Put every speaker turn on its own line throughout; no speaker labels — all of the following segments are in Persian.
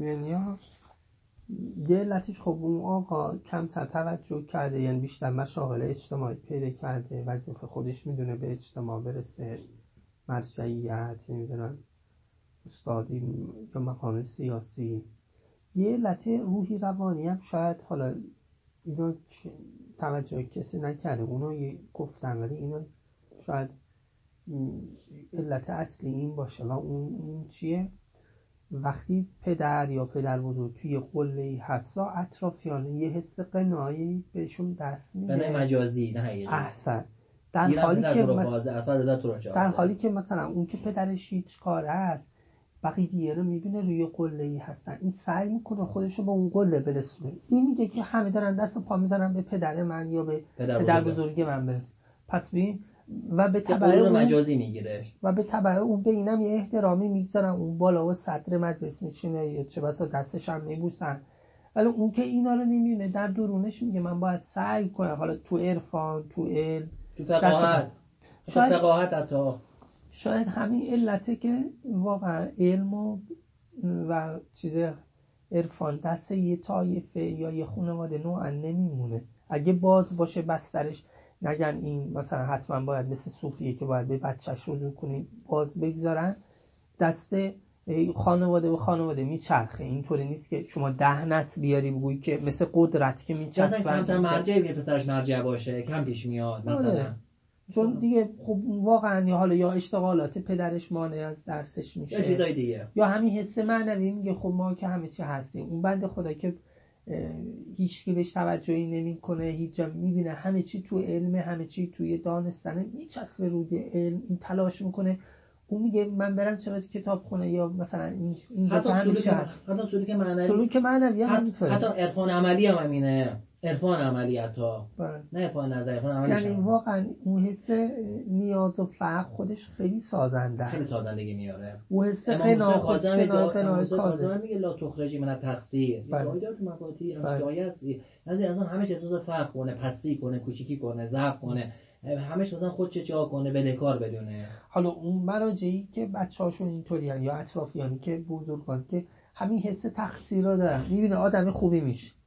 یعنی یه علتش خب اون آقا کمتر توجه کرده یعنی بیشتر مشاغل اجتماعی پیدا کرده وظیفه خودش می‌دونه به اجتماع برسه مرجعیت نمی‌دونم استادی یا مقام سیاسی. یه علت روحی روانی هم شاید حالا اینو توجه کسی نکرده اونو گفتن ولی اینو شاید علت اصلی این باشه. و اون چیه؟ وقتی پدر یا پدر بزرگ توی قله هستا اطرافیان یه حس قنایی بهشون دست
میده. مجازی نه
احسن. در حالی که در حالی که مثلا اون که پدرش هیچ کار است بقیه رو می‌بینه روی قله ای هستن. این سعی می‌کنه خودش رو به اون قله برسونه. این میگه که همه دارن دست پا می‌زنن به پدر من یا به پدر, پدر بزرگی من برس پس ببین و به تبع
اون مجازی می‌گیره.
و به تبع اون به اینم یه احترامی می‌گذارن. اون بالا و صدر مجلس میشینه یا چه بسا دستش هم میبوسن. ولی اون که اینا رو نمی‌بینه در درونش میگه من باید سعی کنم. حالا تو عرفان تو علم
تو فقاهت. شاید فقاهت حتی.
شاید همین علته که واقعا علم و, و چیز عرفان دست یه طایفه یا یه خانواده نوعا نمیمونه. اگه باز باشه بسترش. نگن این مثلا حتما باید مثل صوفیه که باید به بچهش رجوع کنید باز بگذارن. دست خانواده به خانواده میچرخه. اینطوری نیست که شما ده نسل بیاری بگویی که مثل قدرت که میچسبن
کمتر مرجعی به پسرش مرجع باشه کم پیش میاد مثلا. آره.
چون دیگه خب واقعا یا حالا یا اشتغالات پدرش مانع از درسش میشه.
یا چیزای دیگه.
یا همین حس معنوی میگه خب ما که همه چی هستیم. اون بنده خدا که هیچ که بهش توجهی نمی‌کنه هیچ جا می‌بینه. همه چی تو علم همه چی توی دانستنه. میچسبه روی علم این تلاش می‌کنه. اون میگه من برم چرا کتاب خونه یا مثلا این این
حتی سلوک حتی سلوک معنوی
سلوک معنوی هم
حتی عرفان عملی هم همینه. عرفان عملی حتی.
بله.
نه عرفان نظر عرفان عملی
یعنی واقعا اون حس نیاز و فقر خودش خیلی سازنده
خیلی سازندگی میاره.
اون حس قنا خود
قنا میگه لا تخرجی من تقصیر بله. تو مقاطی بله. هستی از اصلا همش احساس فقر کنه پستی کنه کوچیکی کنه ضعف کنه. همش مثلا خود چه جا کنه بدهکار بدونه.
حالا اون مراجعی که بچه هاشون اینطوری یا اطرافیانی که بزرگان که همین حس تقصیر رو دارن. می‌بینه آدم خوبی میشه.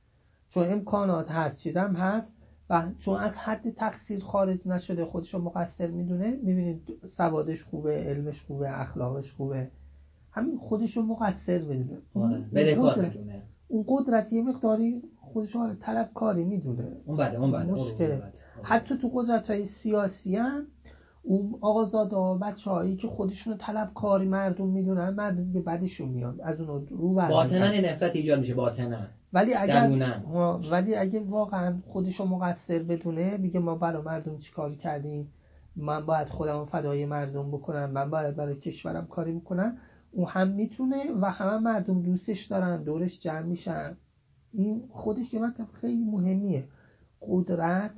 چون امکانات هست چیزم هست و چون از حد تقصیر خارج نشده خودش رو مقصر می‌دونه می‌بینید سوادش خوبه علمش خوبه اخلاقش خوبه. همین خودش رو مقصر بدونه.
آره.
اون قدرت یه مقداری خودش رو طلب کاری می‌دونه.
اون بده اون بده
مشکل. حتی تو قدرت های سیاسی هم اون آقازاده ها بچه هایی که خودشون طلب کاری مردم می‌دونن مردم دیگه بدشون میاد. از اون رو
باطنن نفرت ایجاد میشه باطنن.
ولی اگر ولی اگه واقعا خودشو مقصر بدونه میگه ما برای مردم چیکار کردیم؟ من باید خودم فدای مردم بکنم من باید برای کشورم کاری بکنم. اون هم می‌تونه و همه مردم دوستش دارن دورش جمع میشن. این خودش یه مطلب خیلی مهمیه. قدرت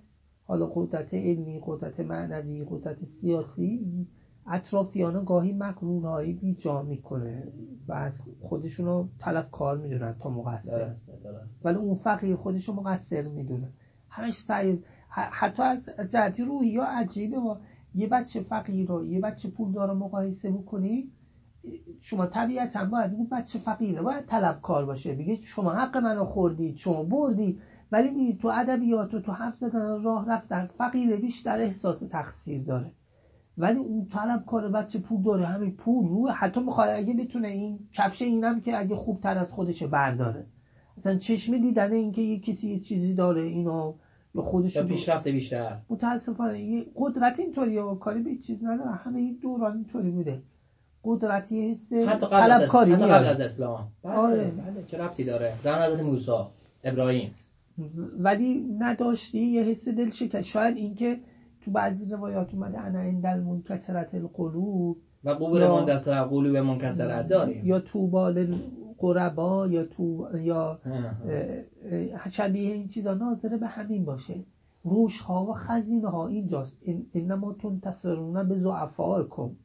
حالا قدرت علمی قدرت معنوی قدرت سیاسی اطرافیانه گاهی مقرونهایی بی جا می‌کنه و از خودشونو طلب کار می‌دونن تا مقصر. ولی اون فقیر خودشو مقصر می‌دونه. همش سعی حتی از جهتی روحی یا عجیبه با یه بچه فقیر رو یه بچه پولدار رو مقایسه بکنی شما طبیعتا باید اون بچه فقیره باید طلب کار باشه. بگه شما حق منو خوردید شما بردی. ولی تو ادبیات و تو زدن راه رفتن فقیر بیشتر احساس تقصیر داره. ولی اون طلب کار بچه پول داره. همین پول رو حتی می‌خواد اگه بتونه این کفش اینم که اگه خوبتر از خودشه برداره. مثلا چشم دیدن اینکه یه کسی یه چیزی داره اینو یا خودش
پیشرفته بیشتر.
متاسفانه یه قدرت اینطوریه و کاری به چیز نداره همه این دوران اینطوری بوده. قدرتی حس
حتی قبل از کاری حتی قبل از اسلام. بله آره. بله. چه ربطی داره؟ در حضرت موسی ابراهیم.
ولی نداشتی؟ یه حس دل شکست شاید اینکه تو بعضی روایات اومده انا اندل منکسرت القلوب.
و قبور منکسر قلوب منکسرت داریم.
یا تو بال قربا یا تو یا شبیه این چیزا ناظره به همین باشه. روش ها و خزینه ها اینجاست انما تنتصرون به کن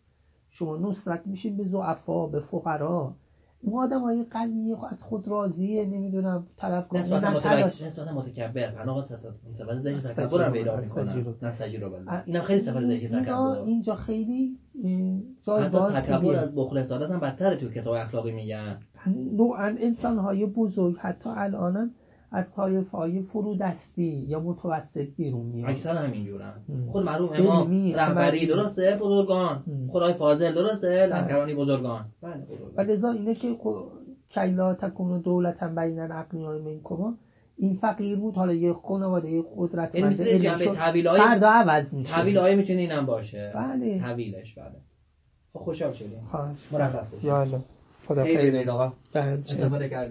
شما نصرت میشین به زعفا به فقرا. اون آدم های قوی از خود راضیه نمی‌دونم طرف کنه
نسبت متکبر. پناه نسبت ذهن تکبر هم پیدا می‌کنن نستجیرو اینم خیلی صفت ذهن تکبر
اینجا خیلی
جای حتی تکبر از بخل سادت هم بدتره تو کتاب اخلاقی میگن.
نوعا انسان های بزرگ حتی الانم از طایف های فرودستی یا متوسط بیرون میاد.
اکثر همینجورن خود مرحوم امام رهبری درسته؟ بزرگان. خدای فاضل درسته؟ لنکرانی بزرگان. بله
و لذا اینه که کیلا تکون دولتا بین الاغنیاء منکم این فقیر بود حالا یه خانواده قدرتمند
یعنی جنبه طویل های
فردا عوض میشه.
طویل های می‌تونه اینم باشه.
بله.
طویلش بله. خب خوشحال شدیم. مرخص
یا الله خدا
خیلی
خیر
آقا.
بله
استفاده کردیم.